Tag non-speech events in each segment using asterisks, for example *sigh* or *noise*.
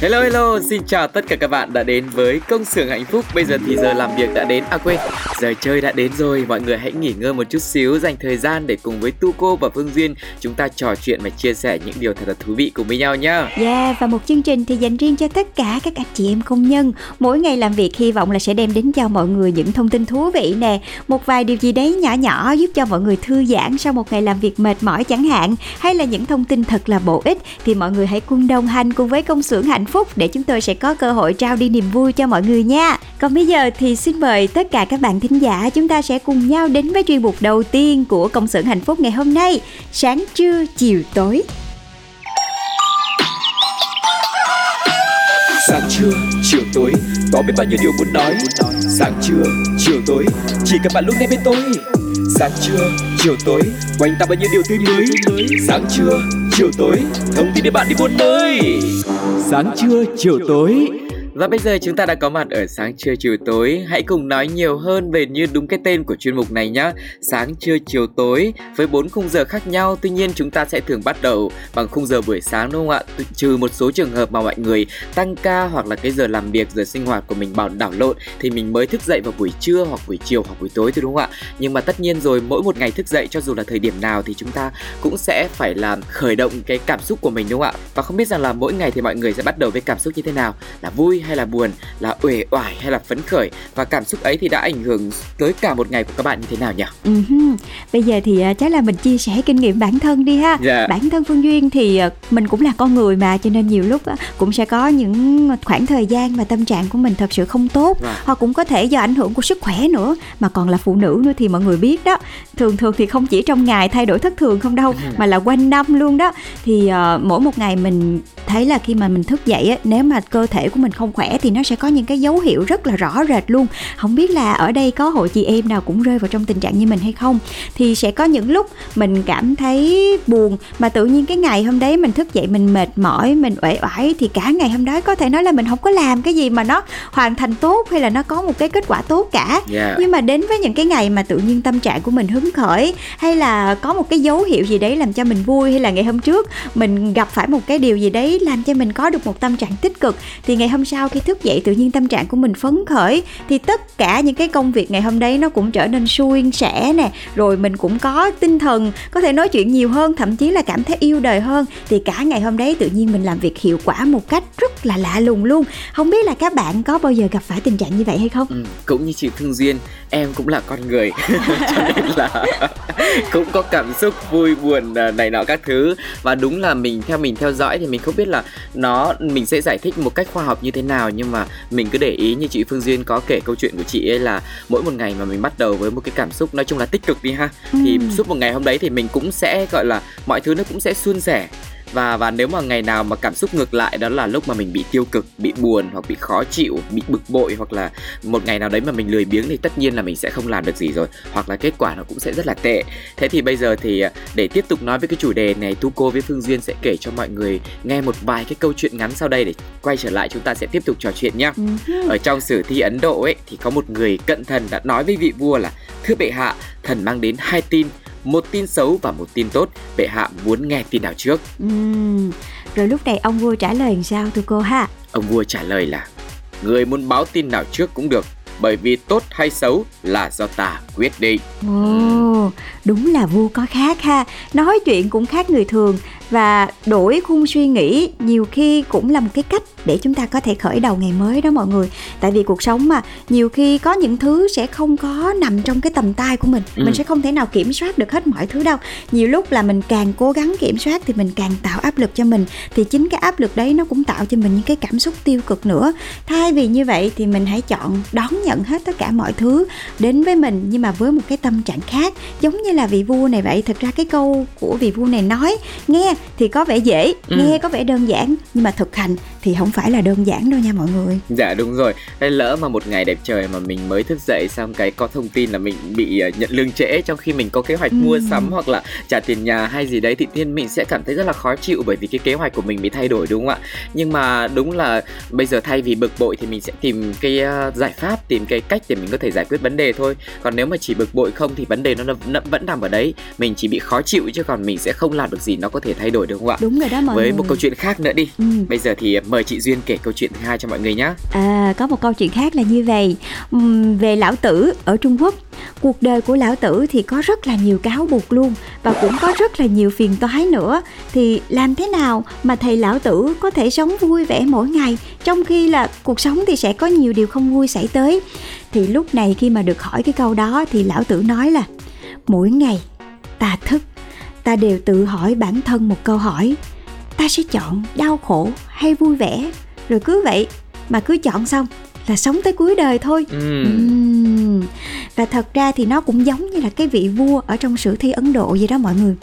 Hello hello, xin chào tất cả các bạn đã đến với công xưởng hạnh phúc. Bây giờ thì giờ làm việc đã đến, à quên, giờ chơi đã đến rồi. Mọi người hãy nghỉ ngơi một chút xíu, dành thời gian để cùng với Tu cô và Phương Duyên chúng ta trò chuyện và chia sẻ những điều thật là thú vị cùng với nhau nhá. Yeah, và một chương trình thì dành riêng cho tất cả các anh chị em công nhân. Mỗi ngày làm việc hy vọng là sẽ đem đến cho mọi người những thông tin thú vị nè, một vài điều gì đấy nhỏ nhỏ giúp cho mọi người thư giãn sau một ngày làm việc mệt mỏi chẳng hạn, hay là những thông tin thật là bổ ích thì mọi người hãy cùng đồng hành cùng với công xưởng hạnh phúc để chúng tôi sẽ có cơ hội trao đi niềm vui cho mọi người nha. Còn bây giờ thì xin mời tất cả các bạn thính giả chúng ta sẽ cùng nhau đến với chuyên mục đầu tiên của công xưởng hạnh phúc ngày hôm nay, sáng trưa chiều tối. Sáng trưa, chiều tối, có biết bao nhiêu điều muốn nói. Sáng trưa, chiều tối, chỉ cần bạn lúc này bên tôi. Sáng trưa, chiều tối, quanh ta bao nhiêu điều tươi mới. Sáng trưa, chiều tối, thông tin để bạn đi buôn nơi. Sáng trưa, chiều tối. Và bây giờ chúng ta đã có mặt ở sáng trưa chiều tối. Hãy cùng nói nhiều hơn về như đúng cái tên của chuyên mục này nhé Sáng trưa chiều tối với bốn khung giờ khác nhau Tuy nhiên chúng ta sẽ thường bắt đầu bằng khung giờ buổi sáng đúng không ạ? Trừ một số trường hợp mà mọi người tăng ca hoặc là cái giờ làm việc, giờ sinh hoạt của mình bảo đảo lộn Thì mình mới thức dậy vào buổi trưa hoặc buổi chiều hoặc buổi tối thôi đúng không ạ? Nhưng mà tất nhiên rồi mỗi một ngày thức dậy cho dù là thời điểm nào thì chúng ta cũng sẽ phải làm khởi động cái cảm xúc của mình đúng không ạ? Và không biết rằng là mỗi ngày thì mọi người sẽ bắt đầu với cảm xúc như thế nào? Là vui hay là buồn, là uể oải hay là phấn khởi và cảm xúc ấy thì đã ảnh hưởng tới cả một ngày của các bạn như thế nào nhỉ? Uh-huh. Bây giờ thì uh, chắc là mình chia sẻ kinh nghiệm bản thân đi ha. Dạ. Bản thân Phương Duyên thì uh, mình cũng là con người mà cho nên nhiều lúc uh, cũng sẽ có những khoảng thời gian mà tâm trạng của mình thật sự không tốt Vâng. hoặc cũng có thể do ảnh hưởng của sức khỏe nữa mà còn là phụ nữ nữa thì mọi người biết đó. Thường thường thì không chỉ trong ngày thay đổi thất thường không đâu mà là quanh năm luôn đó. Thì uh, mỗi một ngày mình thấy là khi mà mình thức dậy á, nếu mà cơ thể của mình không khỏe thì nó sẽ có những cái dấu hiệu rất là rõ rệt luôn. Không biết là ở đây có hội chị em nào cũng rơi vào trong tình trạng như mình hay không? Thì sẽ có những lúc mình cảm thấy buồn mà tự nhiên cái ngày hôm đấy mình thức dậy mình mệt mỏi mình uể oải thì cả ngày hôm đó có thể nói là mình không có làm cái gì mà nó hoàn thành tốt hay là nó có một cái kết quả tốt cả. Yeah. nhưng mà đến với những cái ngày mà tự nhiên tâm trạng của mình hứng khởi hay là có một cái dấu hiệu gì đấy làm cho mình vui hay là ngày hôm trước mình gặp phải một cái điều gì đấy làm cho mình có được một tâm trạng tích cực thì ngày hôm sau khi thức dậy tự nhiên tâm trạng của mình phấn khởi thì tất cả những cái công việc ngày hôm đấy nó cũng trở nên suôn sẻ nè. Rồi mình cũng có tinh thần có thể nói chuyện nhiều hơn thậm chí là cảm thấy yêu đời hơn. Thì cả ngày hôm đấy tự nhiên mình làm việc hiệu quả một cách rất là lạ lùng luôn. Không biết là các bạn có bao giờ gặp phải tình trạng như vậy hay không? Ừ, cũng như chị thương Duyên, em cũng là con người. *laughs* Cho nên là *laughs* cũng có cảm xúc vui buồn à, này nọ các thứ. Và đúng là mình theo mình theo dõi thì mình không biết là nó mình sẽ giải thích một cách khoa học như thế nào nhưng mà mình cứ để ý như chị Phương Duyên có kể câu chuyện của chị ấy là mỗi một ngày mà mình bắt đầu với một cái cảm xúc nói chung là tích cực đi ha thì Ừ. suốt một ngày hôm đấy thì mình cũng sẽ gọi là mọi thứ nó cũng sẽ suôn sẻ và và nếu mà ngày nào mà cảm xúc ngược lại đó là lúc mà mình bị tiêu cực bị buồn hoặc bị khó chịu bị bực bội hoặc là một ngày nào đấy mà mình lười biếng thì tất nhiên là mình sẽ không làm được gì rồi hoặc là kết quả nó cũng sẽ rất là tệ thế thì bây giờ thì à, để tiếp tục nói với cái chủ đề này tu cô với phương duyên sẽ kể cho mọi người nghe một vài cái câu chuyện ngắn sau đây để quay trở lại chúng ta sẽ tiếp tục trò chuyện nhé Ừ. ở trong sử thi Ấn Độ ấy thì có một người cận thần đã nói với vị vua là thưa bệ hạ thần mang đến hai tin một tin xấu và một tin tốt. Bệ hạ muốn nghe tin nào trước? Ừm, Rồi lúc này ông vua trả lời làm sao tụi cô ha? Ông vua trả lời là người muốn báo tin nào trước cũng được bởi vì tốt hay xấu là do ta quyết định. Ồ, đúng là vua có khác ha. Nói chuyện cũng khác người thường và đổi khung suy nghĩ nhiều khi cũng là một cái cách để chúng ta có thể khởi đầu ngày mới đó mọi người. Tại vì cuộc sống mà nhiều khi có những thứ sẽ không có nằm trong cái tầm tay của mình. Ừ. mình sẽ không thể nào kiểm soát được hết mọi thứ đâu. Nhiều lúc là mình càng cố gắng kiểm soát thì mình càng tạo áp lực cho mình. Thì chính cái áp lực đấy nó cũng tạo cho mình những cái cảm xúc tiêu cực nữa. Thay vì như vậy thì mình hãy chọn đón nhận hết tất cả mọi thứ đến với mình nhưng mà với một cái tâm trạng khác giống như là vị vua này vậy thực ra cái câu của vị vua này nói nghe thì có vẻ dễ ừ. nghe có vẻ đơn giản nhưng mà thực hành thì không phải là đơn giản đâu nha mọi người. Dạ đúng rồi. Hay lỡ mà một ngày đẹp trời mà mình mới thức dậy xong cái có thông tin là mình bị ờ, nhận lương trễ trong khi mình có kế hoạch ừ. mua sắm hoặc là trả tiền nhà hay gì đấy thì tiên mình sẽ cảm thấy rất là khó chịu bởi vì cái kế hoạch của mình bị thay đổi đúng không ạ? Nhưng mà đúng là bây giờ thay vì bực bội thì mình sẽ tìm cái uh, giải pháp tìm cái cách để mình có thể giải quyết vấn đề thôi. Còn nếu mà chỉ bực bội không thì vấn đề nó, nó vẫn nằm ở đấy. Mình chỉ bị khó chịu chứ còn mình sẽ không làm được gì nó có thể thay đổi được không ạ? Đúng rồi đó mọi với người. một câu chuyện khác nữa đi. Ừ. bây giờ thì mời mời chị duyên kể câu chuyện thứ hai cho mọi người nhé. À có một câu chuyện khác là như vậy. Về lão tử ở trung quốc, cuộc đời của lão tử thì có rất là nhiều cáo buộc luôn và cũng có rất là nhiều phiền toái nữa. Thì làm thế nào mà thầy lão tử có thể sống vui vẻ mỗi ngày, trong khi là cuộc sống thì sẽ có nhiều điều không vui xảy tới? Thì lúc này khi mà được hỏi cái câu đó thì lão tử nói là, mỗi ngày ta thức, ta đều tự hỏi bản thân một câu hỏi ta sẽ chọn đau khổ hay vui vẻ rồi cứ vậy mà cứ chọn xong là sống tới cuối đời thôi ừ. Uhm. và thật ra thì nó cũng giống như là cái vị vua ở trong sử thi ấn độ vậy đó mọi người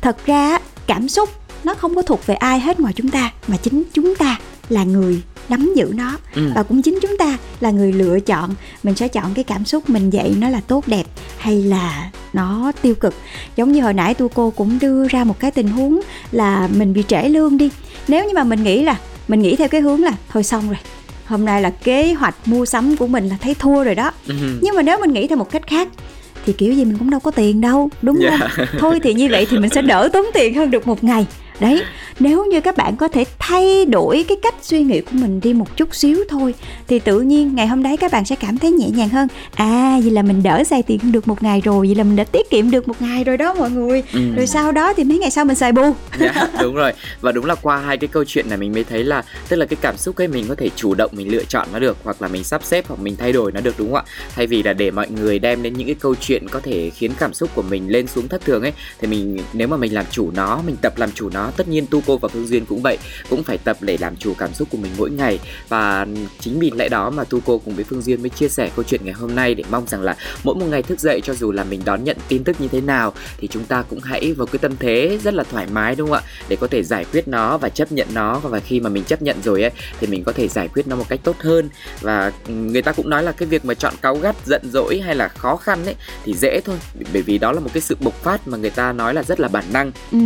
thật ra cảm xúc nó không có thuộc về ai hết ngoài chúng ta mà chính chúng ta là người nắm giữ nó. Ừ. và cũng chính chúng ta là người lựa chọn. Mình sẽ chọn cái cảm xúc mình dạy nó là tốt đẹp hay là nó tiêu cực. Giống như hồi nãy tôi cô cũng đưa ra một cái tình huống là mình bị trễ lương đi. Nếu như mà mình nghĩ là mình nghĩ theo cái hướng là thôi xong rồi hôm nay là kế hoạch mua sắm của mình là thấy thua rồi đó. Ừ. nhưng mà nếu mình nghĩ theo một cách khác thì kiểu gì mình cũng đâu có tiền đâu đúng yeah. không? Thôi thì như vậy thì mình sẽ đỡ tốn tiền hơn được một ngày đấy nếu như các bạn có thể thay đổi cái cách suy nghĩ của mình đi một chút xíu thôi thì tự nhiên ngày hôm đấy các bạn sẽ cảm thấy nhẹ nhàng hơn. À vậy là mình đỡ xài tiền được một ngày rồi vậy là mình đã tiết kiệm được một ngày rồi đó mọi người. Ừ. rồi sau đó thì mấy ngày sau mình xài bù. Yeah, dạ, đúng rồi. Và đúng là qua hai cái câu chuyện này mình mới thấy là tức là cái cảm xúc ấy mình có thể chủ động mình lựa chọn nó được hoặc là mình sắp xếp hoặc mình thay đổi nó được đúng không ạ? Thay vì là để mọi người đem đến những cái câu chuyện có thể khiến cảm xúc của mình lên xuống thất thường ấy thì mình nếu mà mình làm chủ nó mình tập làm chủ nó tất nhiên tu cô và phương duyên cũng vậy, cũng phải tập để làm chủ cảm xúc của mình mỗi ngày. Và chính vì lẽ đó mà tu cô cùng với phương duyên mới chia sẻ câu chuyện ngày hôm nay để mong rằng là mỗi một ngày thức dậy cho dù là mình đón nhận tin tức như thế nào thì chúng ta cũng hãy vào cái tâm thế rất là thoải mái, đúng không ạ? Để có thể giải quyết nó và chấp nhận nó. Và khi mà mình chấp nhận rồi ấy, thì mình có thể giải quyết nó một cách tốt hơn. Và ừ, người ta cũng nói là cái việc mà chọn cáu gắt, giận dỗi hay là khó khăn ấy, thì dễ thôi. Bởi vì đó là một cái sự bộc phát mà người ta nói là rất là bản năng. Ừ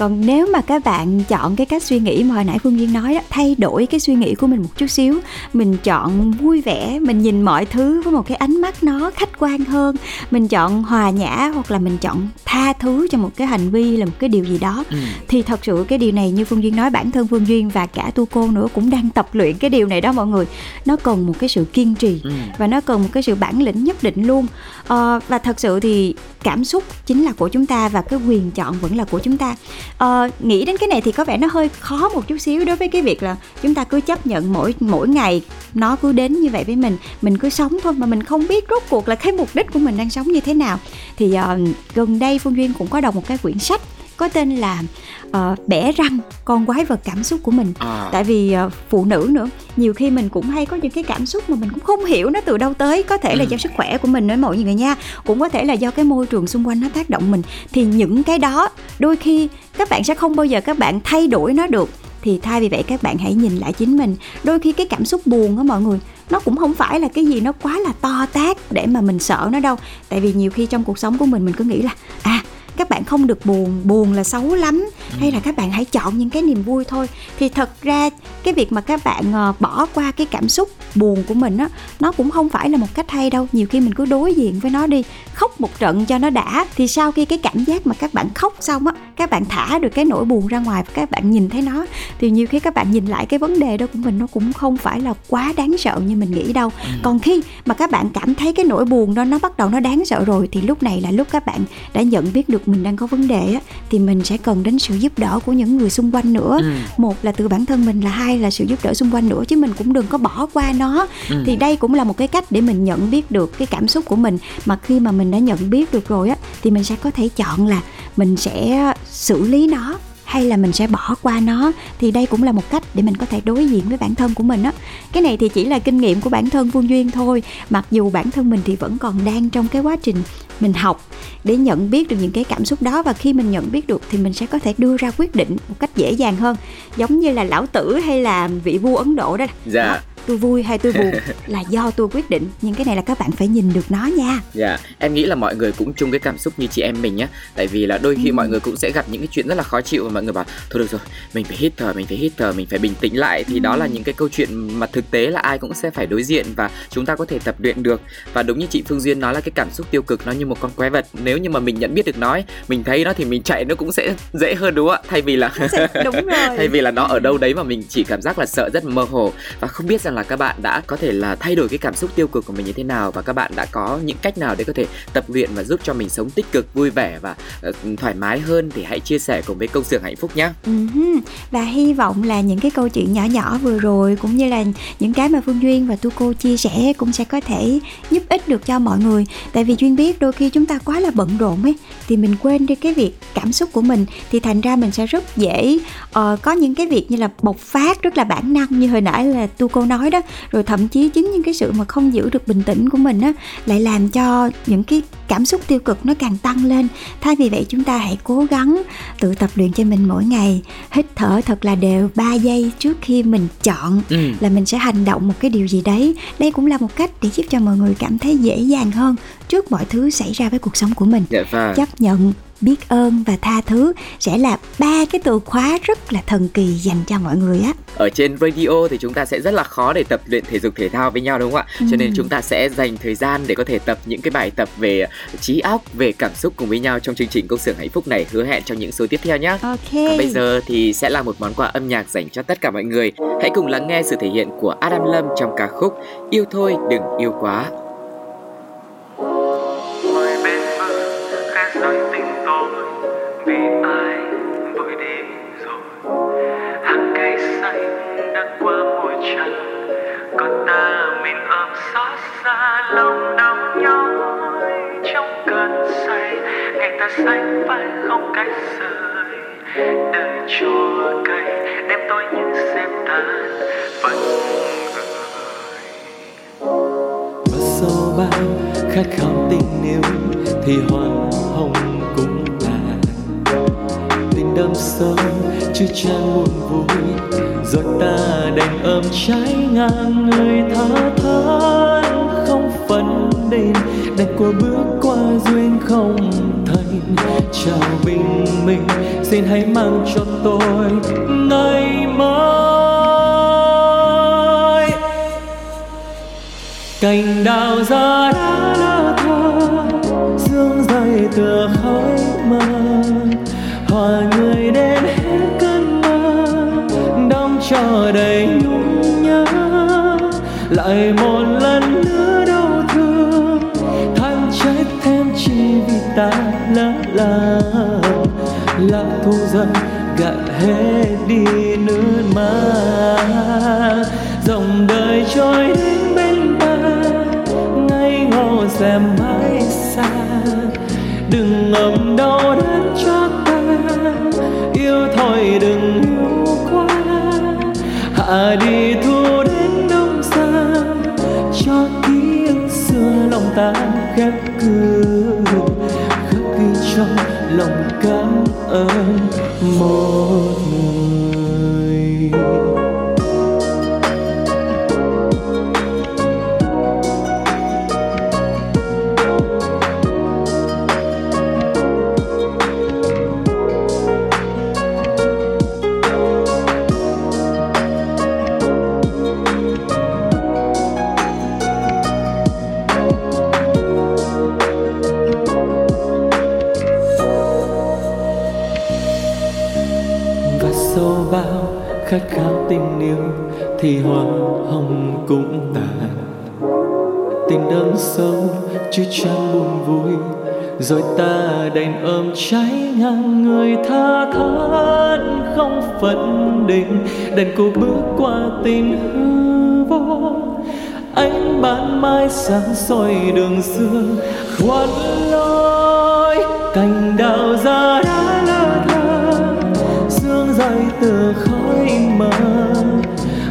còn nếu mà các bạn chọn cái cách suy nghĩ mà hồi nãy phương duyên nói đó thay đổi cái suy nghĩ của mình một chút xíu mình chọn vui vẻ mình nhìn mọi thứ với một cái ánh mắt nó khách quan hơn mình chọn hòa nhã hoặc là mình chọn tha thứ cho một cái hành vi là một cái điều gì đó ừ. thì thật sự cái điều này như phương duyên nói bản thân phương duyên và cả tu cô nữa cũng đang tập luyện cái điều này đó mọi người nó cần một cái sự kiên trì ừ. và nó cần một cái sự bản lĩnh nhất định luôn à, và thật sự thì cảm xúc chính là của chúng ta và cái quyền chọn vẫn là của chúng ta uh, nghĩ đến cái này thì có vẻ nó hơi khó một chút xíu đối với cái việc là chúng ta cứ chấp nhận mỗi mỗi ngày nó cứ đến như vậy với mình mình cứ sống thôi mà mình không biết rốt cuộc là cái mục đích của mình đang sống như thế nào thì uh, gần đây phương duyên cũng có đọc một cái quyển sách có tên là uh, bẻ răng con quái vật cảm xúc của mình à. tại vì uh, phụ nữ nữa nhiều khi mình cũng hay có những cái cảm xúc mà mình cũng không hiểu nó từ đâu tới có thể là ừ. do sức khỏe của mình nữa mọi người nha cũng có thể là do cái môi trường xung quanh nó tác động mình thì những cái đó đôi khi, các bạn sẽ không bao giờ các bạn thay đổi nó được. Thì thay vì vậy, các bạn hãy nhìn lại chính mình. Đôi khi cái cảm xúc buồn á mọi người, nó cũng không phải là cái gì nó quá là to tát để mà mình sợ nó đâu. Tại vì nhiều khi trong cuộc sống của mình mình cứ nghĩ là à các bạn không được buồn buồn là xấu lắm. Hay là các bạn hãy chọn những cái niềm vui thôi. Thì thật ra cái việc mà các bạn ờ, bỏ qua cái cảm xúc buồn của mình á nó cũng không phải là một cách hay đâu. Nhiều khi mình cứ đối diện với nó đi khóc một trận cho nó đã thì sau khi cái cảm giác mà các bạn khóc xong á các bạn thả được cái nỗi buồn ra ngoài và các bạn nhìn thấy nó. Thì nhiều khi các bạn nhìn lại cái vấn đề đó của mình nó cũng không phải là quá đáng sợ như mình nghĩ đâu. Ừ. còn khi mà các bạn cảm thấy cái nỗi buồn đó nó bắt đầu nó đáng sợ rồi thì lúc này là lúc các bạn đã nhận biết được mình đang có vấn đề á thì mình sẽ cần đến sự giúp đỡ của những người xung quanh nữa ừ. một là từ bản thân mình là hai là sự giúp đỡ xung quanh nữa chứ mình cũng đừng có bỏ qua nó ừ. thì đây cũng là một cái cách để mình nhận biết được cái cảm xúc của mình mà khi mà mình đã nhận biết được rồi á thì mình sẽ có thể chọn là mình sẽ xử lý nó hay là mình sẽ bỏ qua nó thì đây cũng là một cách để mình có thể đối diện với bản thân của mình á. Cái này thì chỉ là kinh nghiệm của bản thân phương duyên thôi. Mặc dù bản thân mình thì vẫn còn đang trong cái quá trình mình học để nhận biết được những cái cảm xúc đó và khi mình nhận biết được thì mình sẽ có thể đưa ra quyết định một cách dễ dàng hơn. Giống như là lão tử hay là vị vua ấn độ đó. Dạ. Đó tôi vui hay tôi buồn *laughs* là do tôi quyết định. Nhưng cái này là các bạn phải nhìn được nó nha. Dạ yeah. em nghĩ là mọi người cũng chung cái cảm xúc như chị em mình nhá. Tại vì là đôi khi ừ. mọi người cũng sẽ gặp những cái chuyện rất là khó chịu và mọi người bảo thôi được rồi mình phải hít thở mình phải hít thở mình phải bình tĩnh lại. Thì ừ. đó là những cái câu chuyện mà thực tế là ai cũng sẽ phải đối diện và chúng ta có thể tập luyện được. Và đúng như chị Phương Duyên nói là cái cảm xúc tiêu cực nó như một con quái vật. Nếu như mà mình nhận biết được nó mình thấy nó thì mình chạy nó cũng sẽ dễ hơn đúng không ạ? Thay vì là đúng *laughs* rồi. thay vì là nó ở đâu đấy mà mình chỉ cảm giác là sợ rất mơ hồ. Và không biết rằng là các bạn đã có thể là thay đổi cái cảm xúc tiêu cực của mình như thế nào và các bạn đã có những cách nào để có thể tập luyện và giúp cho mình sống tích cực vui vẻ và uh, thoải mái hơn thì hãy chia sẻ cùng với công xưởng hạnh phúc nhé uh-huh. Ừ và hy vọng là những cái câu chuyện nhỏ nhỏ vừa rồi cũng như là những cái mà phương duyên và tu cô chia sẻ cũng sẽ có thể giúp ích được cho mọi người tại vì duyên biết đôi khi chúng ta quá là bận rộn ấy thì mình quên đi cái việc cảm xúc của mình thì thành ra mình sẽ rất dễ uh, có những cái việc như là bộc phát rất là bản năng như hồi nãy là tu cô nói đó. Rồi thậm chí chính những cái sự mà không giữ được bình tĩnh của mình á lại làm cho những cái cảm xúc tiêu cực nó càng tăng lên. Thay vì vậy chúng ta hãy cố gắng tự tập luyện cho mình mỗi ngày. Hít thở thật là đều 3 giây trước khi mình chọn ừ. là mình sẽ hành động một cái điều gì đấy. Đây cũng là một cách để giúp cho mọi người cảm thấy dễ dàng hơn trước mọi thứ xảy ra với cuộc sống của mình. Dạ vâng. chấp nhận biết ơn và tha thứ sẽ là ba cái từ khóa rất là thần kỳ dành cho mọi người á. Ở trên radio thì chúng ta sẽ rất là khó để tập luyện thể dục thể thao với nhau đúng không ạ? Ừ. cho nên chúng ta sẽ dành thời gian để có thể tập những cái bài tập về trí óc về cảm xúc cùng với nhau trong chương trình công xưởng hạnh phúc này. Hứa hẹn trong những số tiếp theo nhé ok. Còn bây giờ thì sẽ là một món quà âm nhạc dành cho tất cả mọi người. Hãy cùng lắng nghe sự thể hiện của Adam Lâm trong ca khúc yêu thôi đừng yêu quá lòng đau nhói. Trong cơn say ngày ta xanh phải không cách rời đời chua cay, đêm tối như xem ta vẫn và sau bao khát khao tình yêu, thì hoa hồng cũng là đâm sâu chưa chan buồn vui. Rồi ta đành ôm trái ngang người tha không phấn đền đành qua bước qua duyên không thành. Chào bình minh, xin hãy mang cho tôi ngày mai. Cành đào ra đã lá thơ dương dày tựa khói. Ta lỡ làng lá thu dần gạt hết đi nước mắt. Dòng đời trôi đến bên ta, ngây ngô xem mãi xa. Đừng ngầm đau đớn cho ta, yêu thôi đừng yêu quá. Hạ đi thu đến đông xa, cho ký ức xưa lòng ta khép cửa trong lòng cảm ơn một người. Tình yêu thì hoa hồng cũng tàn. Tình đớn sâu chứ chẳng buồn vui, rồi ta đành ôm cháy ngang người tha thớt không phận định. Đành cô bước qua tình hư vô, ánh ban mai sáng soi đường xưa. Khuất lối cành đào ra đã lơ thơ sương rơi từ khói mơ.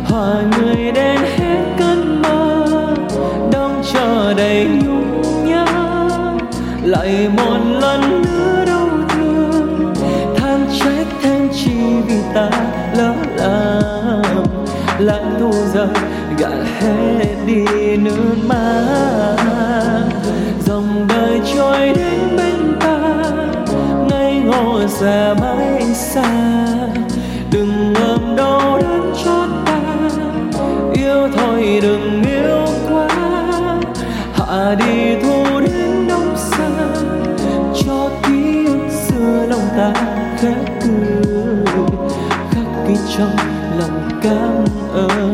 Hòa người đến hết cơn mơ đông chờ đầy nhung nhớ. Lại một lần nữa đau thương, than trách thêm chi vì ta lỡ làm lãng thu rơi gạt hết đi nước mắt. Dòng đời trôi đến bên ta, ngây ngô xa mãi xa. Đừng yêu quá hạ đi thu đến đông xa cho ký ức xưa lòng ta khác cười khắc ghi trong lòng cảm ơn.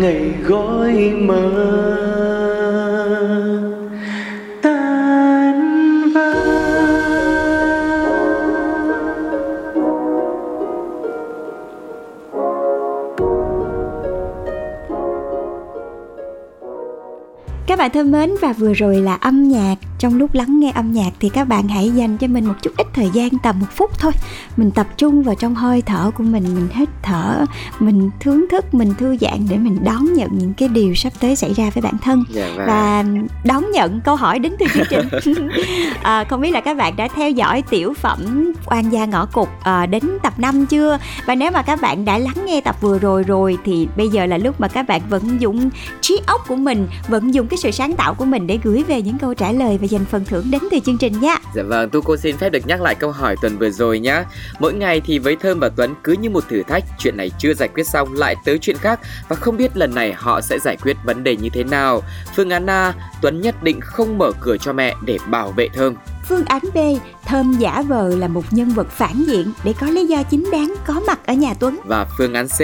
Ngày gói mơ. Tan vỡ. Các bạn thân mến, và vừa rồi là âm nhạc trong lúc lắng nghe âm nhạc thì các bạn hãy dành cho mình một chút ít thời gian tầm một phút thôi. Mình tập trung vào trong hơi thở của mình Mình hít thở Mình thưởng thức, mình thư giãn để mình đón nhận những cái điều sắp tới xảy ra với bản thân. Dạ vâng. Và đón nhận câu hỏi đến từ chương trình. *laughs* À, Không biết là các bạn đã theo dõi tiểu phẩm Oan gia ngõ cục à, đến tập 5 chưa? Và nếu mà các bạn đã lắng nghe tập vừa rồi rồi Thì bây giờ là lúc mà các bạn vận dụng trí óc của mình Vận dụng cái sự sáng tạo của mình để gửi về những câu trả lời và giành phần thưởng đến từ chương trình nha Dạ vâng, Tu cô xin phép được nhắc lại câu hỏi tuần vừa rồi nhá. Mỗi ngày thì với Thơm và Tuấn cứ như một thử thách, chuyện này chưa giải quyết xong lại tới chuyện khác và không biết lần này họ sẽ giải quyết vấn đề như thế nào. Phương án A, Tuấn nhất định không mở cửa cho mẹ để bảo vệ Thơm. Phương án B, Thơm giả vờ là một nhân vật phản diện để có lý do chính đáng có mặt ở nhà Tuấn. Và phương án C,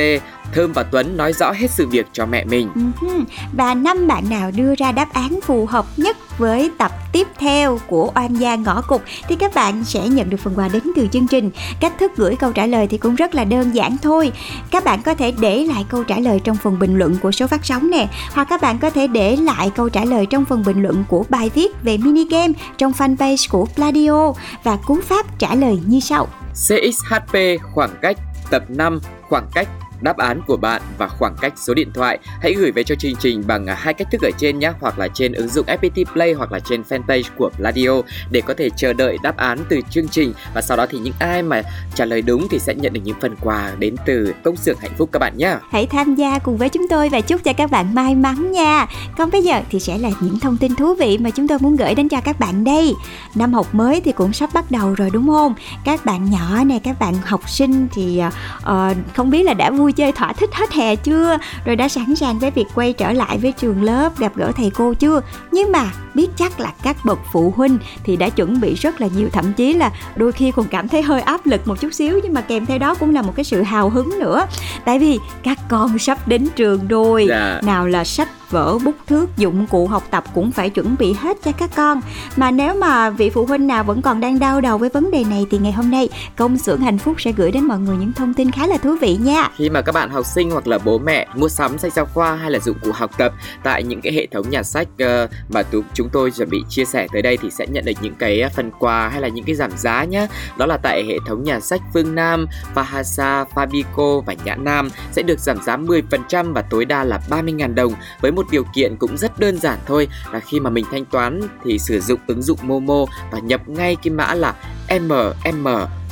Thơm và Tuấn nói rõ hết sự việc cho mẹ mình. Ừm, Và năm bạn nào đưa ra đáp án phù hợp nhất với tập tiếp theo của Oan gia ngõ cục thì các bạn sẽ nhận được phần quà đến từ chương trình. Cách thức gửi câu trả lời thì cũng rất là đơn giản thôi. Các bạn có thể để lại câu trả lời trong phần bình luận của số phát sóng nè, hoặc các bạn có thể để lại câu trả lời trong phần bình luận của bài viết về mini game trong fanpage của Pladio và cú pháp trả lời như sau. CXHP khoảng cách tập 5 khoảng cách đáp án của bạn và khoảng cách số điện thoại hãy gửi về cho chương trình bằng à, hai cách thức ở trên nhé hoặc là trên ứng dụng FPT Play hoặc là trên fanpage của Pladio để có thể chờ đợi đáp án từ chương trình và sau đó thì những ai mà trả lời đúng thì sẽ nhận được những phần quà đến từ công xưởng hạnh phúc các bạn nhé Hãy tham gia cùng với chúng tôi và chúc cho các bạn may mắn nha. Còn bây giờ thì sẽ là những thông tin thú vị mà chúng tôi muốn gửi đến cho các bạn đây. Năm học mới thì cũng sắp bắt đầu rồi đúng không? Các bạn nhỏ này, các bạn học sinh thì uh, không biết là đã vui chơi thỏa thích hết hè chưa? Rồi đã sẵn sàng với việc quay trở lại với trường lớp gặp gỡ thầy cô chưa? Nhưng mà biết chắc là các bậc phụ huynh thì đã chuẩn bị rất là nhiều thậm chí là đôi khi còn cảm thấy hơi áp lực một chút xíu nhưng mà kèm theo đó cũng là một cái sự hào hứng nữa tại vì các con sắp đến trường rồi Dạ. nào là sách vở bút thước dụng cụ học tập cũng phải chuẩn bị hết cho các con. Mà nếu mà vị phụ huynh nào vẫn còn đang đau đầu với vấn đề này thì ngày hôm nay công xưởng hạnh phúc sẽ gửi đến mọi người những thông tin khá là thú vị nha. Khi mà các bạn học sinh hoặc là bố mẹ mua sắm sách giáo khoa hay là dụng cụ học tập tại những cái hệ thống nhà sách uh, mà chúng tôi chuẩn bị chia sẻ tới đây thì sẽ nhận được những cái phần quà hay là những cái giảm giá nhé đó là tại hệ thống nhà sách Phương Nam, Fahasa, Fabico và Nhã Nam sẽ được giảm giá 10% và tối đa là 30.000 đồng với một một điều kiện cũng rất đơn giản thôi, là khi mà mình thanh toán thì sử dụng ứng dụng Momo và nhập ngay cái mã là MM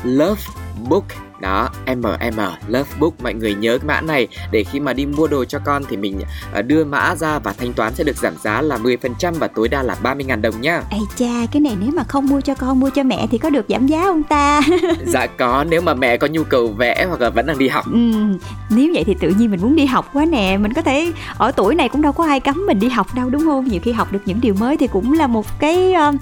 Love Book đó MM Love Book. Mọi người nhớ cái mã này. Để khi mà đi mua đồ cho con thì mình à, đưa mã ra và thanh toán sẽ được giảm giá là 10% và tối đa là 30.000 đồng nhá Ây cha cái này nếu mà không mua cho con mua cho mẹ thì có được giảm giá không ta? *laughs* Dạ có nếu mà mẹ có nhu cầu vẽ hoặc là vẫn đang đi học. Ừ, Nếu vậy thì tự nhiên mình muốn đi học quá nè. Mình có thể ở tuổi này cũng đâu có ai cấm mình đi học đâu đúng không? Nhiều khi học được những điều mới thì cũng là một cái uh,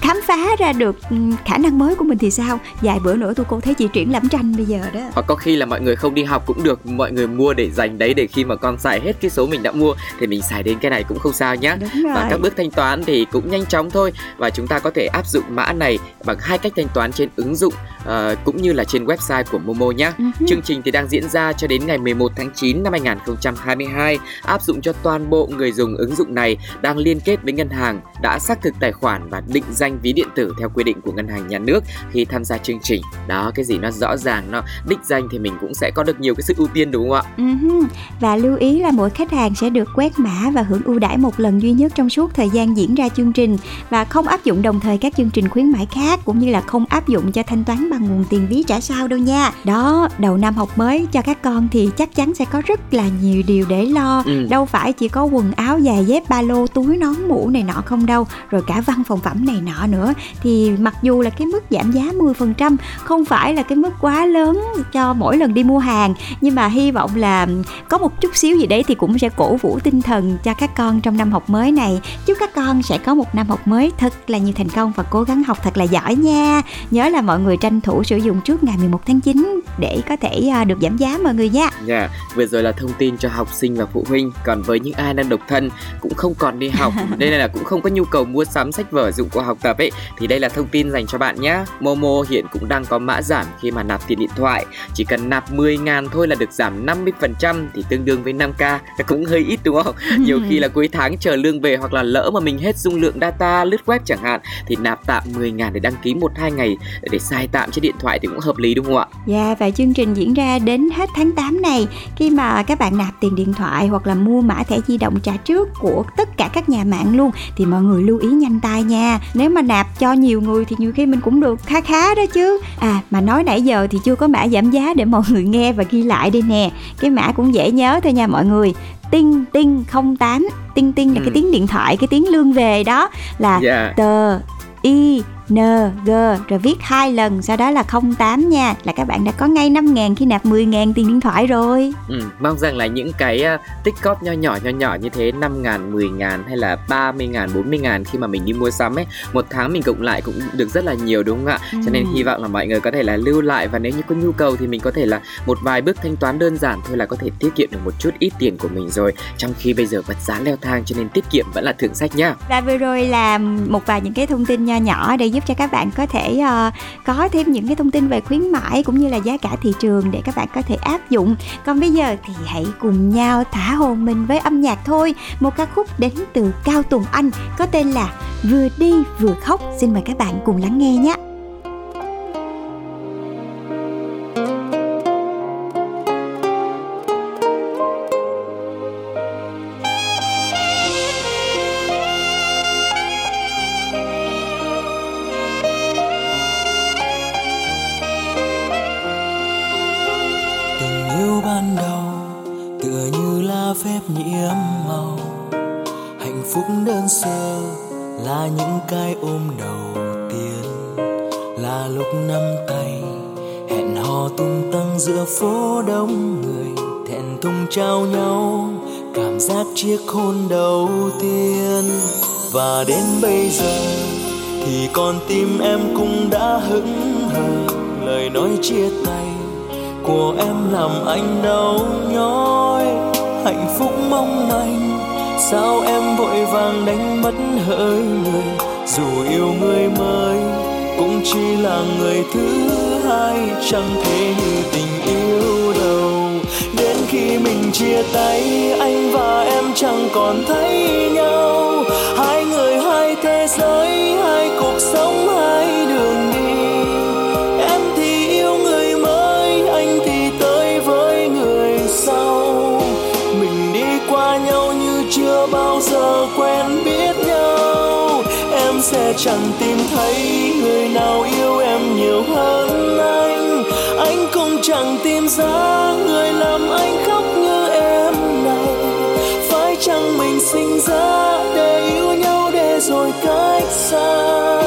khám phá ra được ừ, khả năng mới của mình thì sao? Vài bữa nữa tôi cô thấy chị triển lãm tranh bây giờ đó. Hoặc có khi là mọi người không đi học cũng được mọi người mua để dành đấy để khi mà con xài hết cái số mình đã mua thì mình xài đến cái này cũng không sao nhá. Và các bước thanh toán thì cũng nhanh chóng thôi. Và chúng ta có thể áp dụng mã này bằng hai cách thanh toán trên ứng dụng uh, cũng như là trên website của Momo nhé. Uh-huh. Chương trình thì đang diễn ra cho đến ngày 11 tháng 9 năm 2022, áp dụng cho toàn bộ người dùng ứng dụng này đang liên kết với ngân hàng đã xác thực tài khoản và định danh ví điện tử theo quy định của ngân hàng nhà nước khi tham gia chương trình. Đó, cái gì nó rõ ràng, nó đích danh thì mình cũng sẽ có được nhiều cái sự ưu tiên đúng không ạ? Uh-huh. Và lưu ý là mỗi khách hàng sẽ được quét mã và hưởng ưu đãi một lần duy nhất trong suốt thời gian diễn ra chương trình và không áp dụng đồng thời các chương trình khuyến mãi khác cũng như là không áp dụng cho thanh toán bằng nguồn tiền ví trả sau đâu nha đó đầu năm học mới cho các con thì chắc chắn sẽ có rất là nhiều điều để lo ừ. đâu phải chỉ có quần áo giày dép ba lô túi nón mũ này nọ không đâu rồi cả văn phòng phẩm này nọ nữa thì mặc dù là cái mức giảm giá 10% không phải là cái mức quá lớn cho mỗi lần đi mua hàng nhưng mà hy vọng là có một chút xíu gì đấy thì cũng sẽ cổ vũ tinh thần cho các con trong năm học mới này chúc các con sẽ có một năm học mới thật là nhiều thành công và cố gắng học thật là giỏi nha nhớ là mọi người tranh thủ sử dụng trước ngày 11 tháng 9 để có thể à, được giảm giá mọi người nha. Dạ, yeah, vừa rồi là thông tin cho học sinh và phụ huynh. Còn với những ai đang độc thân cũng không còn đi học, *laughs* đây là cũng không có nhu cầu mua sắm sách vở dụng cụ học tập ấy thì đây là thông tin dành cho bạn nhé. Momo hiện cũng đang có mã giảm khi mà nạp tiền điện thoại, chỉ cần nạp 10 ngàn thôi là được giảm 50% thì tương đương với 5k. Cũng hơi ít đúng không? *laughs* Nhiều khi là cuối tháng chờ lương về hoặc là lỡ mà mình hết dung lượng data lướt web chẳng hạn thì nạp tạm 10 ngàn để đăng ký một hai ngày để xài tạm trên điện thoại thì cũng hợp lý đúng không ạ? Dạ yeah, và chương trình diễn ra đến hết tháng 8 này khi mà các bạn nạp tiền điện thoại hoặc là mua mã thẻ di động trả trước của tất cả các nhà mạng luôn thì mọi người lưu ý nhanh tay nha. Nếu mà nạp cho nhiều người thì nhiều khi mình cũng được khá khá đó chứ. À mà nói nãy giờ thì chưa có mã giảm giá để mọi người nghe và ghi lại đây nè. Cái mã cũng dễ nhớ thôi nha mọi người tinh tinh 08 tinh tinh là ừ. cái tiếng điện thoại cái tiếng lương về đó là yeah. Tờ y N, G rồi viết hai lần sau đó là 08 nha. Là các bạn đã có ngay 5 ngàn khi nạp 10 ngàn tiền điện thoại rồi. Ừ, mong rằng là những cái uh, tích cóp nho nhỏ nho nhỏ như thế 5 ngàn, 10 ngàn hay là 30 ngàn, 40 ngàn khi mà mình đi mua sắm ấy một tháng mình cộng lại cũng được rất là nhiều đúng không ạ? Ừ. cho nên hy vọng là mọi người có thể là lưu lại và nếu như có nhu cầu thì mình có thể là một vài bước thanh toán đơn giản thôi là có thể tiết kiệm được một chút ít tiền của mình rồi. Trong khi bây giờ vật giá leo thang cho nên tiết kiệm vẫn là thượng sách nhá và vừa rồi là một vài những cái thông tin nho nhỏ để giúp cho các bạn có thể uh, có thêm những cái thông tin về khuyến mãi cũng như là giá cả thị trường để các bạn có thể áp dụng. Còn bây giờ thì hãy cùng nhau thả hồn mình với âm nhạc thôi. Một ca khúc đến từ cao tùng anh có tên là vừa đi vừa khóc. Xin mời các bạn cùng lắng nghe nhé. Phố đông người thèn thùng trao nhau, cảm giác chiếc hôn đầu tiên. Và đến bây giờ thì con tim em cũng đã hững hờ. Lời nói chia tay của em làm anh đau nhói. Hạnh phúc mong manh, sao em vội vàng đánh mất hơi người. Dù yêu người mới cũng chỉ là người thứ hai chẳng thể như tình yêu đâu đến khi mình chia tay, anh và em chẳng còn thấy nhau. Hai người, hai thế giới, hai cuộc sống, hai đường sẽ chẳng tìm thấy người nào yêu em nhiều hơn anh. Anh cũng chẳng tìm ra người làm anh khóc như em này. Phải chăng mình sinh ra để yêu nhau để rồi cách xa?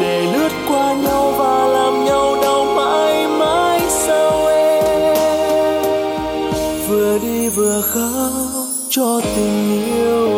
Để lướt qua nhau và làm nhau đau mãi mãi sao em. Vừa đi vừa khóc cho tình yêu.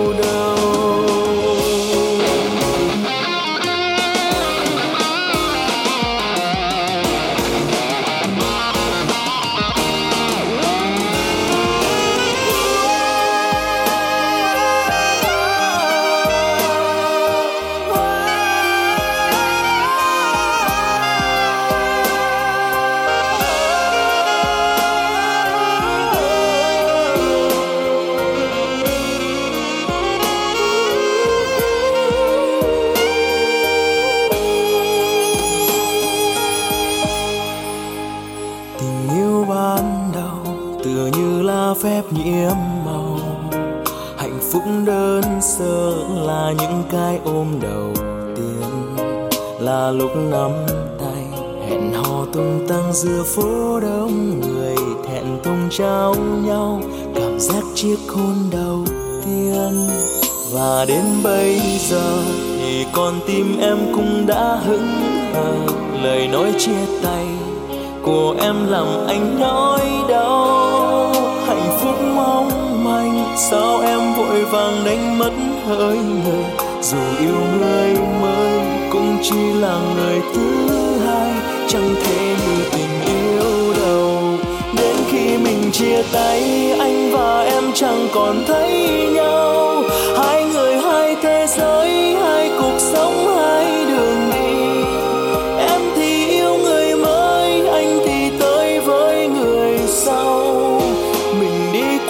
Là những cái ôm đầu tiên là lúc nắm tay. Hẹn hò tung tăng giữa phố đông, người thẹn thùng trao nhau. Cảm giác chiếc hôn đầu tiên. Và đến bây giờ thì con tim em cũng đã hững hờ. Lời nói chia tay của em làm anh nói sao em vội vàng đánh mất hơi người dù yêu người mới cũng chỉ là người thứ hai, chẳng thể như tình yêu đầu. đến khi mình chia tay, anh và em chẳng còn thấy nhau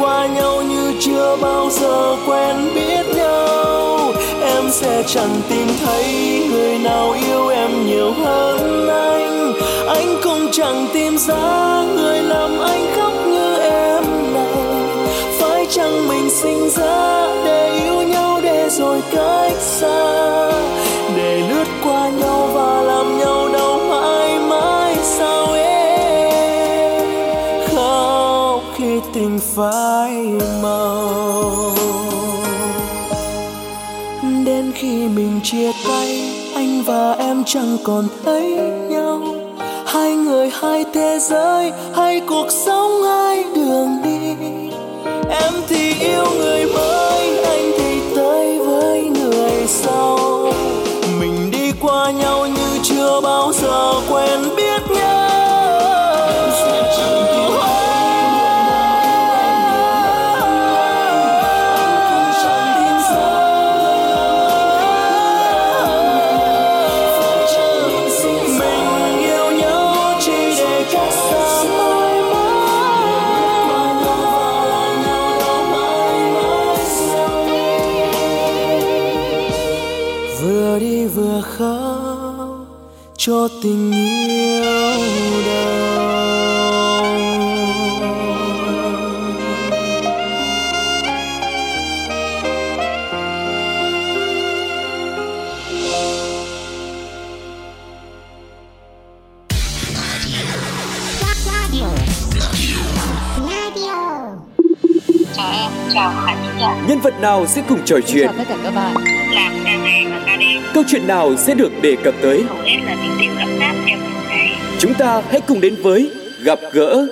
qua nhau như chưa bao giờ quen biết nhau. Em sẽ chẳng tìm thấy người nào yêu em nhiều hơn anh. Anh cũng chẳng tìm ra người làm anh khóc như em này. Phải chăng mình sinh ra để yêu nhau để rồi cách xa? Để lướt qua nhau và làm nhau đau tình phai màu. Đến khi mình chia tay, anh và em chẳng còn thấy nhau. Hai người, hai thế giới, hai cuộc sống, hai đường đi. Em thì yêu người mới, anh thì tới với người sau. Mình đi qua nhau như chưa bao giờ quen biết. Tình yêu giả. Nhân vật nào sẽ cùng trò chuyện? Chào tất cả các bạn. Câu chuyện nào sẽ được đề cập tới? Ngày. Chúng ta hãy cùng đến với Gặp gỡ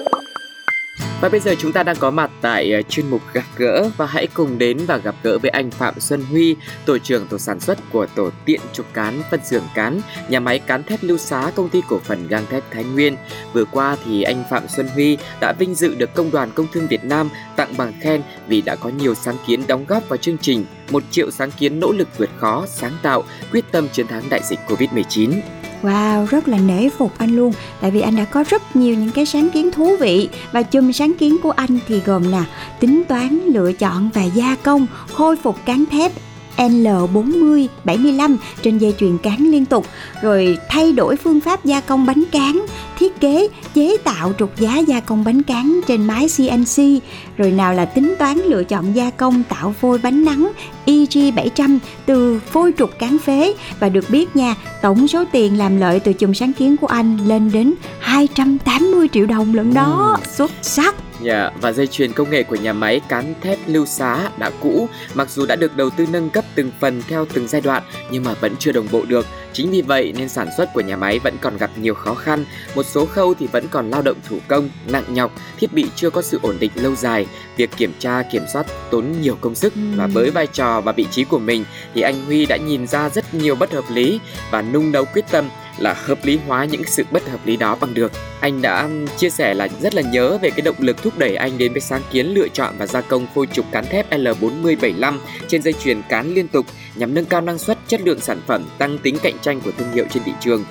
Và bây giờ chúng ta đang có mặt tại ờ, chuyên mục gặp gỡ và hãy cùng đến và gặp gỡ với anh Phạm Xuân Huy, tổ trưởng tổ sản xuất của tổ tiện trục cán phân xưởng cán, nhà máy cán thép Lưu Xá, công ty cổ phần gang thép Thái Nguyên. Vừa qua thì anh Phạm Xuân Huy đã vinh dự được Công đoàn Công thương Việt Nam tặng bằng khen vì đã có nhiều sáng kiến đóng góp vào chương trình một triệu sáng kiến nỗ lực vượt khó, sáng tạo, quyết tâm chiến thắng đại dịch Covid-19. Wow, rất là nể phục anh luôn. Tại vì anh đã có rất nhiều những cái sáng kiến thú vị. Và chùm sáng kiến của anh thì gồm là Tính toán, lựa chọn và gia công Khôi phục cán thép. L40 75 trên dây chuyền cán liên tục rồi thay đổi phương pháp gia công bánh cán thiết kế chế tạo trục giá gia công bánh cán trên máy CNC rồi nào là tính toán lựa chọn gia công tạo phôi bánh nắng EG 700 từ phôi trục cán phế. Và được biết nha tổng số tiền làm lợi từ chùm sáng kiến của anh lên đến 280 triệu đồng lận đó. Xuất sắc Yeah, và dây chuyền công nghệ của nhà máy cán thép Lưu Xá đã cũ, mặc dù đã được đầu tư nâng cấp từng phần theo từng giai đoạn nhưng mà vẫn chưa đồng bộ được. Chính vì vậy nên sản xuất của nhà máy vẫn còn gặp nhiều khó khăn, một số khâu thì vẫn còn lao động thủ công, nặng nhọc, thiết bị chưa có sự ổn định lâu dài, việc kiểm tra kiểm soát tốn nhiều công sức. Và với vai trò và vị trí của mình thì anh Huy đã nhìn ra rất nhiều bất hợp lý và nung nấu quyết tâm là hợp lý hóa những sự bất hợp lý đó bằng được. Anh đã chia sẻ là rất là nhớ về cái động lực thúc đẩy anh đến với sáng kiến lựa chọn và gia công phôi trục cán thép L4075 trên dây chuyền cán liên tục nhằm nâng cao năng suất, chất lượng sản phẩm, tăng tính cạnh tranh của thương hiệu trên thị trường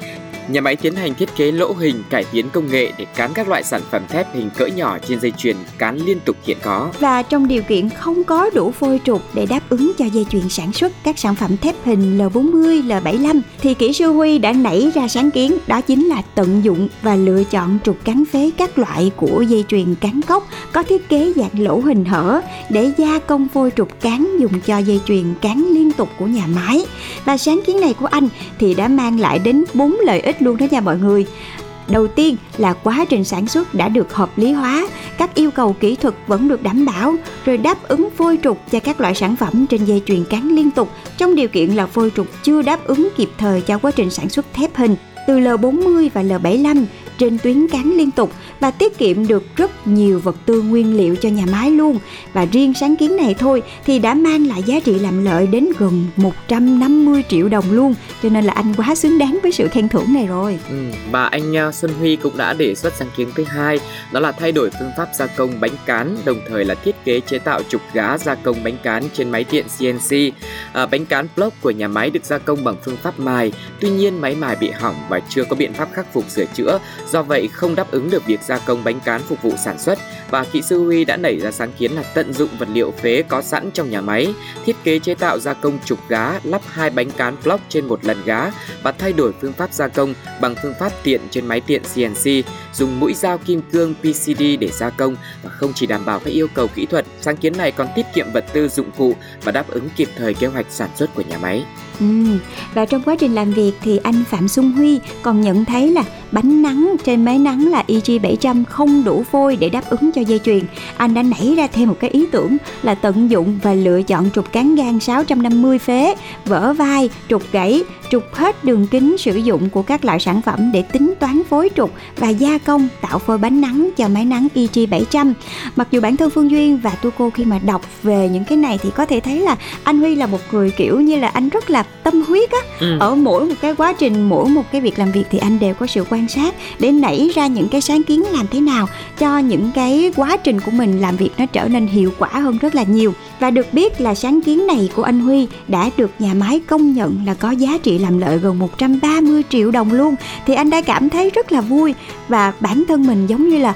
Nhà máy tiến hành thiết kế lỗ hình, cải tiến công nghệ để cán các loại sản phẩm thép hình cỡ nhỏ trên dây chuyền cán liên tục hiện có. Và trong điều kiện không có đủ phôi trục để đáp ứng cho dây chuyền sản xuất các sản phẩm thép hình L40, L75 thì kỹ sư Huy đã nảy ra sáng kiến đó chính là tận dụng và lựa chọn trục cán phế các loại của dây chuyền cán cốc có thiết kế dạng lỗ hình hở để gia công phôi trục cán dùng cho dây chuyền cán liên tục của nhà máy. Và sáng kiến này của anh thì đã mang lại đến 4 lợi ích luôn đó nha mọi người. Đầu tiên là quá trình sản xuất đã được hợp lý hóa, các yêu cầu kỹ thuật vẫn được đảm bảo, rồi đáp ứng phôi trục cho các loại sản phẩm trên dây chuyền cán liên tục trong điều kiện là phôi trục chưa đáp ứng kịp thời cho quá trình sản xuất thép hình từ L40 và L75 trên tuyến cán liên tục và tiết kiệm được rất nhiều vật tư nguyên liệu cho nhà máy luôn. Và riêng sáng kiến này thôi thì đã mang lại giá trị làm lợi đến gần 150 triệu đồng luôn. Cho nên là anh quá xứng đáng với sự khen thưởng này rồi. Ừ, và anh à, Xuân Huy cũng đã đề xuất sáng kiến thứ hai, đó là thay đổi phương pháp gia công bánh cán, đồng thời là thiết kế chế tạo trục gá gia công bánh cán trên máy tiện CNC. À, bánh cán block của nhà máy được gia công bằng phương pháp mài, tuy nhiên máy mài bị hỏng và chưa có biện pháp khắc phục sửa chữa, do vậy không đáp ứng được việc gia công bánh cán phục vụ sản xuất và kỹ sư Huy đã nảy ra sáng kiến là tận dụng vật liệu phế có sẵn trong nhà máy, thiết kế chế tạo gia công trục gá, lắp hai bánh cán block trên một lần gá và thay đổi phương pháp gia công bằng phương pháp tiện trên máy tiện CNC, dùng mũi dao kim cương PCD để gia công và không chỉ đảm bảo các yêu cầu kỹ thuật, sáng kiến này còn tiết kiệm vật tư dụng cụ và đáp ứng kịp thời kế hoạch sản xuất của nhà máy. Ừ, và trong quá trình làm việc thì anh Phạm Xuân Huy còn nhận thấy là bánh nắng trên máy nắng là EG700 không đủ phôi để đáp ứng cho dây chuyền. Anh đã nảy ra thêm một cái ý tưởng là tận dụng và lựa chọn trục cán gan 650 phế, vỡ vai, trục gãy, trục hết đường kính sử dụng của các loại sản phẩm để tính toán phối trục và gia công tạo phôi bánh nắng cho máy nắng EG700. Mặc dù bản thân Phương Duyên và tu cô khi mà đọc về những cái này thì có thể thấy là anh Huy là một người kiểu như là anh rất là tâm huyết á. Ừ. ở mỗi một cái quá trình mỗi một cái việc làm việc thì anh đều có sự quan sát để nảy ra những cái sáng kiến làm thế nào cho những cái quá trình của mình làm việc nó trở nên hiệu quả hơn rất là nhiều. Và được biết là sáng kiến này của anh Huy đã được nhà máy công nhận là có giá trị làm lợi gần 130 triệu đồng luôn. Thì anh đã cảm thấy rất là vui và bản thân mình giống như là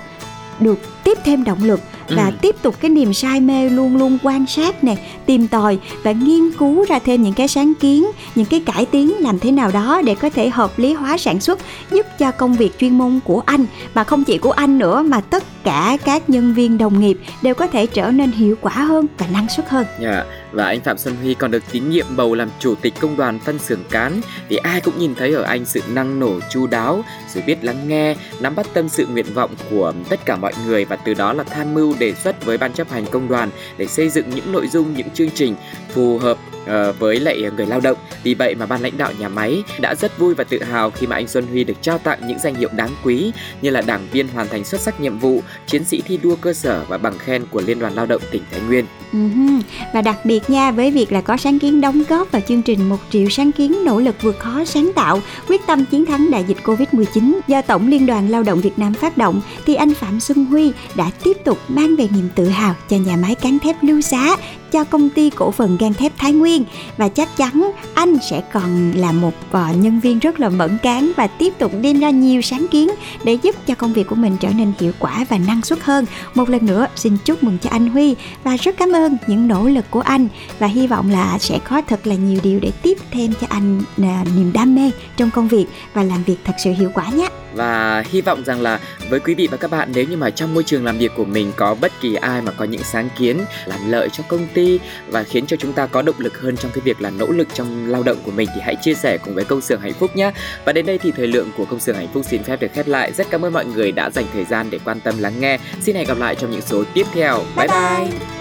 được tiếp thêm động lực và ừ. tiếp tục cái niềm say mê luôn luôn quan sát nè tìm tòi và nghiên cứu ra thêm những cái sáng kiến những cái cải tiến làm thế nào đó để có thể hợp lý hóa sản xuất giúp cho công việc chuyên môn của anh mà không chỉ của anh nữa mà tất cả các nhân viên đồng nghiệp đều có thể trở nên hiệu quả hơn và năng suất hơn. Yeah dạ, và anh Phạm Xuân Huy còn được tín nhiệm bầu làm chủ tịch công đoàn phân xưởng cán thì ai cũng nhìn thấy ở anh sự năng nổ chu đáo, sự biết lắng nghe, nắm bắt tâm sự nguyện vọng của tất cả mọi người và từ đó là tham mưu đề xuất với ban chấp hành công đoàn để xây dựng những nội dung, những chương trình phù hợp uh, với lại người lao động. Vì vậy mà ban lãnh đạo nhà máy đã rất vui và tự hào khi mà anh Xuân Huy được trao tặng những danh hiệu đáng quý như là đảng viên hoàn thành xuất sắc nhiệm vụ, chiến sĩ thi đua cơ sở và bằng khen của Liên đoàn Lao động tỉnh Thái Nguyên. Uh-huh. Và đặc biệt nha với việc là có sáng kiến đóng góp vào chương trình một triệu sáng kiến nỗ lực vượt khó sáng tạo quyết tâm chiến thắng đại dịch Covid-19 do Tổng Liên đoàn Lao động Việt Nam phát động thì anh Phạm Xuân Huy đã tiếp tục mang về niềm tự hào cho nhà máy cán thép Lưu Xá cho công ty cổ phần gang thép Thái Nguyên và chắc chắn anh sẽ còn là một uh, nhân viên rất là mẫn cán và tiếp tục đem ra nhiều sáng kiến để giúp cho công việc của mình trở nên hiệu quả và năng suất hơn. Một lần nữa xin chúc mừng cho anh Huy và rất cảm ơn những nỗ lực của anh và hy vọng là sẽ có thật là nhiều điều để tiếp thêm cho anh uh, niềm đam mê trong công việc và làm việc thật sự hiệu quả nhé. Và hy vọng rằng là với quý vị và các bạn nếu như mà trong môi trường làm việc của mình có bất kỳ ai mà có những sáng kiến làm lợi cho công ty và khiến cho chúng ta có động lực hơn trong cái việc là nỗ lực trong lao động của mình thì hãy chia sẻ cùng với công xưởng hạnh phúc nhé. Và đến đây thì thời lượng của công xưởng hạnh phúc xin phép được khép lại. Rất cảm ơn mọi người đã dành thời gian để quan tâm lắng nghe. Xin hẹn gặp lại trong những số tiếp theo. Bye bye, bye.